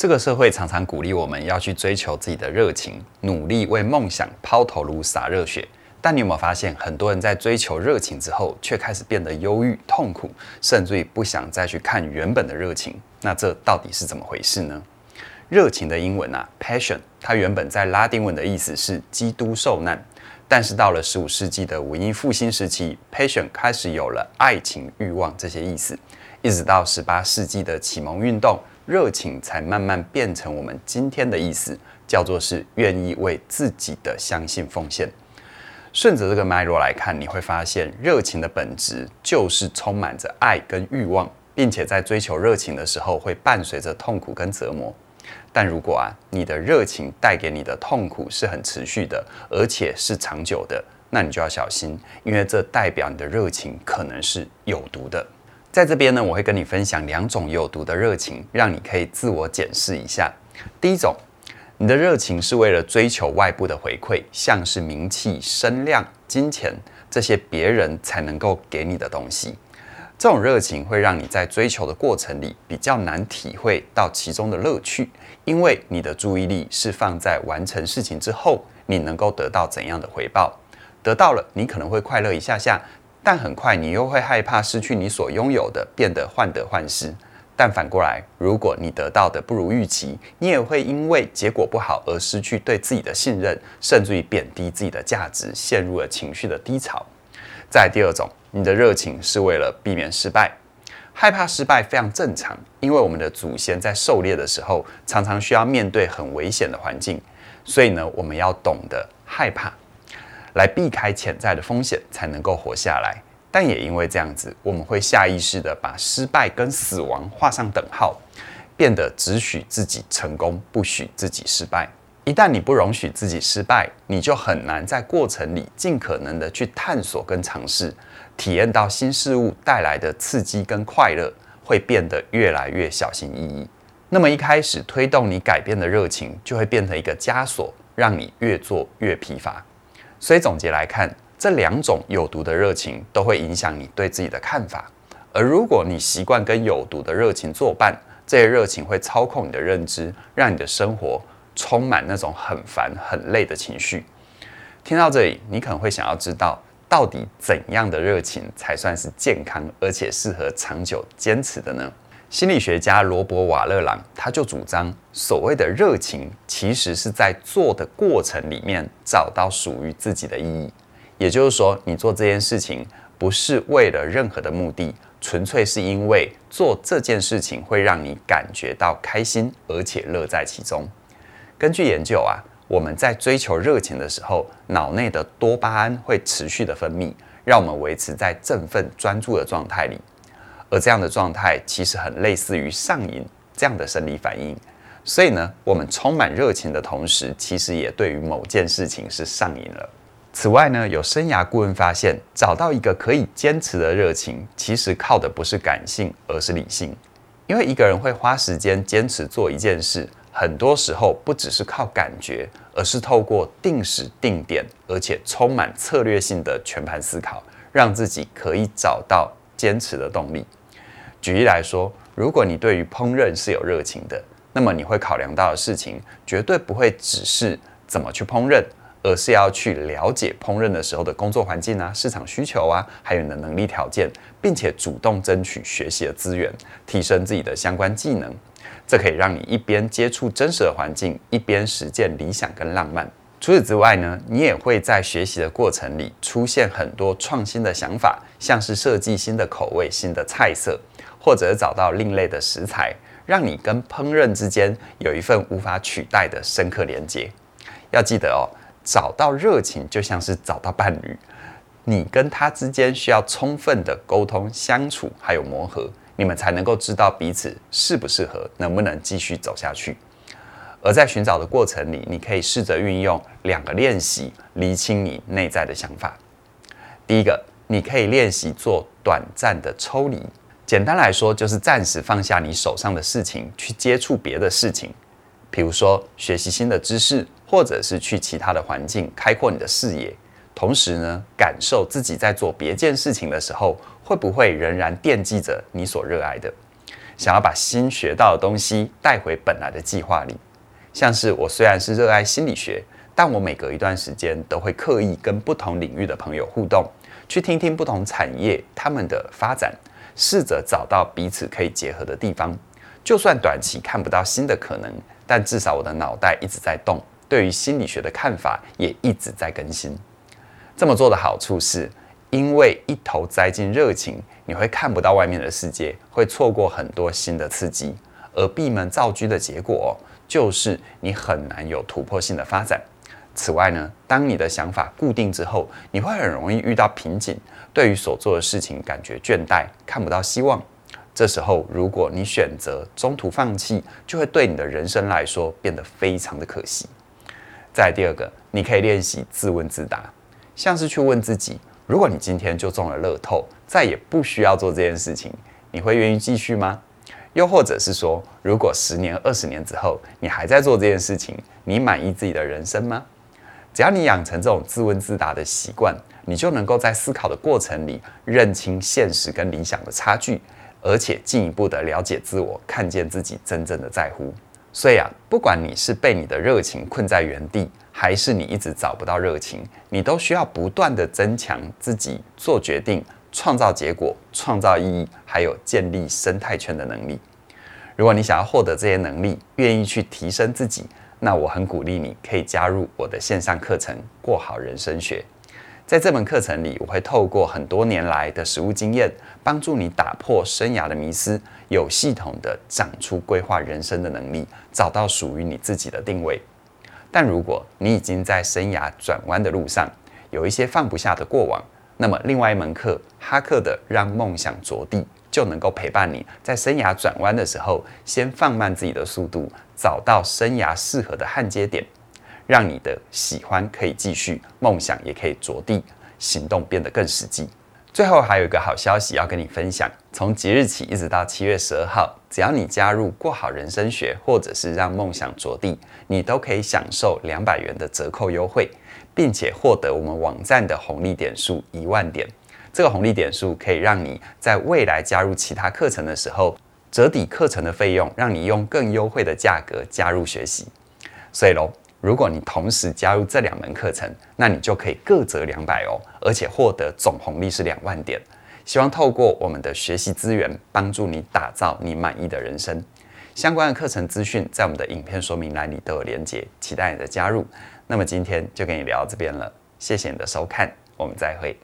这个社会常常鼓励我们要去追求自己的热情，努力为梦想抛头颅洒热血。但你有没有发现，很多人在追求热情之后，却开始变得忧郁、痛苦，甚至于不想再去看原本的热情？那这到底是怎么回事呢？热情的英文啊，passion，它原本在拉丁文的意思是基督受难，但是到了十五世纪的文艺复兴时期，passion 开始有了爱情、欲望这些意思，一直到十八世纪的启蒙运动，热情才慢慢变成我们今天的意思，叫做是愿意为自己的相信奉献。顺着这个脉络来看，你会发现热情的本质就是充满着爱跟欲望，并且在追求热情的时候会伴随着痛苦跟折磨。但如果啊，你的热情带给你的痛苦是很持续的，而且是长久的，那你就要小心，因为这代表你的热情可能是有毒的。在这边呢，我会跟你分享两种有毒的热情，让你可以自我检视一下。第一种。你的热情是为了追求外部的回馈，像是名气、声量、金钱这些别人才能够给你的东西。这种热情会让你在追求的过程里比较难体会到其中的乐趣，因为你的注意力是放在完成事情之后，你能够得到怎样的回报。得到了，你可能会快乐一下下，但很快你又会害怕失去你所拥有的，变得患得患失。但反过来，如果你得到的不如预期，你也会因为结果不好而失去对自己的信任，甚至于贬低自己的价值，陷入了情绪的低潮。再第二种，你的热情是为了避免失败，害怕失败非常正常，因为我们的祖先在狩猎的时候常常需要面对很危险的环境，所以呢，我们要懂得害怕，来避开潜在的风险，才能够活下来。但也因为这样子，我们会下意识地把失败跟死亡画上等号，变得只许自己成功，不许自己失败。一旦你不容许自己失败，你就很难在过程里尽可能的去探索跟尝试，体验到新事物带来的刺激跟快乐，会变得越来越小心翼翼。那么一开始推动你改变的热情，就会变成一个枷锁，让你越做越疲乏。所以总结来看，这两种有毒的热情都会影响你对自己的看法，而如果你习惯跟有毒的热情作伴，这些热情会操控你的认知，让你的生活充满那种很烦、很累的情绪。听到这里，你可能会想要知道，到底怎样的热情才算是健康而且适合长久坚持的呢？心理学家罗伯·瓦勒朗他就主张，所谓的热情，其实是在做的过程里面找到属于自己的意义。也就是说，你做这件事情不是为了任何的目的，纯粹是因为做这件事情会让你感觉到开心，而且乐在其中。根据研究啊，我们在追求热情的时候，脑内的多巴胺会持续的分泌，让我们维持在振奋专注的状态里。而这样的状态其实很类似于上瘾这样的生理反应。所以呢，我们充满热情的同时，其实也对于某件事情是上瘾了。此外呢，有生涯顾问发现，找到一个可以坚持的热情，其实靠的不是感性，而是理性。因为一个人会花时间坚持做一件事，很多时候不只是靠感觉，而是透过定时定点，而且充满策略性的全盘思考，让自己可以找到坚持的动力。举例来说，如果你对于烹饪是有热情的，那么你会考量到的事情，绝对不会只是怎么去烹饪。而是要去了解烹饪的时候的工作环境啊、市场需求啊，还有你的能力条件，并且主动争取学习的资源，提升自己的相关技能。这可以让你一边接触真实的环境，一边实践理想跟浪漫。除此之外呢，你也会在学习的过程里出现很多创新的想法，像是设计新的口味、新的菜色，或者找到另类的食材，让你跟烹饪之间有一份无法取代的深刻连接。要记得哦。找到热情就像是找到伴侣，你跟他之间需要充分的沟通、相处，还有磨合，你们才能够知道彼此适不适合，能不能继续走下去。而在寻找的过程里，你可以试着运用两个练习，厘清你内在的想法。第一个，你可以练习做短暂的抽离，简单来说就是暂时放下你手上的事情，去接触别的事情，比如说学习新的知识。或者是去其他的环境开阔你的视野，同时呢，感受自己在做别件事情的时候，会不会仍然惦记着你所热爱的。想要把新学到的东西带回本来的计划里。像是我虽然是热爱心理学，但我每隔一段时间都会刻意跟不同领域的朋友互动，去听听不同产业他们的发展，试着找到彼此可以结合的地方。就算短期看不到新的可能，但至少我的脑袋一直在动，对于心理学的看法也一直在更新。这么做的好处是，因为一头栽进热情，你会看不到外面的世界，会错过很多新的刺激，而闭门造车的结果。就是你很难有突破性的发展。此外呢，当你的想法固定之后，你会很容易遇到瓶颈，对于所做的事情感觉倦怠，看不到希望。这时候，如果你选择中途放弃，就会对你的人生来说变得非常的可惜。再第二个，你可以练习自问自答，像是去问自己：如果你今天就中了乐透，再也不需要做这件事情，你会愿意继续吗？又或者是说，如果十年、二十年之后你还在做这件事情，你满意自己的人生吗？只要你养成这种自问自答的习惯，你就能够在思考的过程里认清现实跟理想的差距，而且进一步的了解自我，看见自己真正的在乎。所以啊，不管你是被你的热情困在原地，还是你一直找不到热情，你都需要不断的增强自己做决定。创造结果、创造意义，还有建立生态圈的能力。如果你想要获得这些能力，愿意去提升自己，那我很鼓励你可以加入我的线上课程《过好人生学》。在这门课程里，我会透过很多年来的实务经验，帮助你打破生涯的迷思，有系统地长出规划人生的能力，找到属于你自己的定位。但如果你已经在生涯转弯的路上，有一些放不下的过往，那么，另外一门课，哈克的《让梦想着地》，就能够陪伴你在生涯转弯的时候，先放慢自己的速度，找到生涯适合的焊接点，让你的喜欢可以继续，梦想也可以着地，行动变得更实际。最后，还有一个好消息要跟你分享：从即日起一直到七月十二号，只要你加入“过好人生学”或者是“让梦想着地”，你都可以享受两百元的折扣优惠。并且获得我们网站的红利点数一万点，这个红利点数可以让你在未来加入其他课程的时候折抵课程的费用，让你用更优惠的价格加入学习。所以喽，如果你同时加入这两门课程，那你就可以各折两百哦，而且获得总红利是两万点。希望透过我们的学习资源，帮助你打造你满意的人生。相关的课程资讯在我们的影片说明栏里都有连结，期待你的加入。那么今天就跟你聊到这边了，谢谢你的收看，我们再会。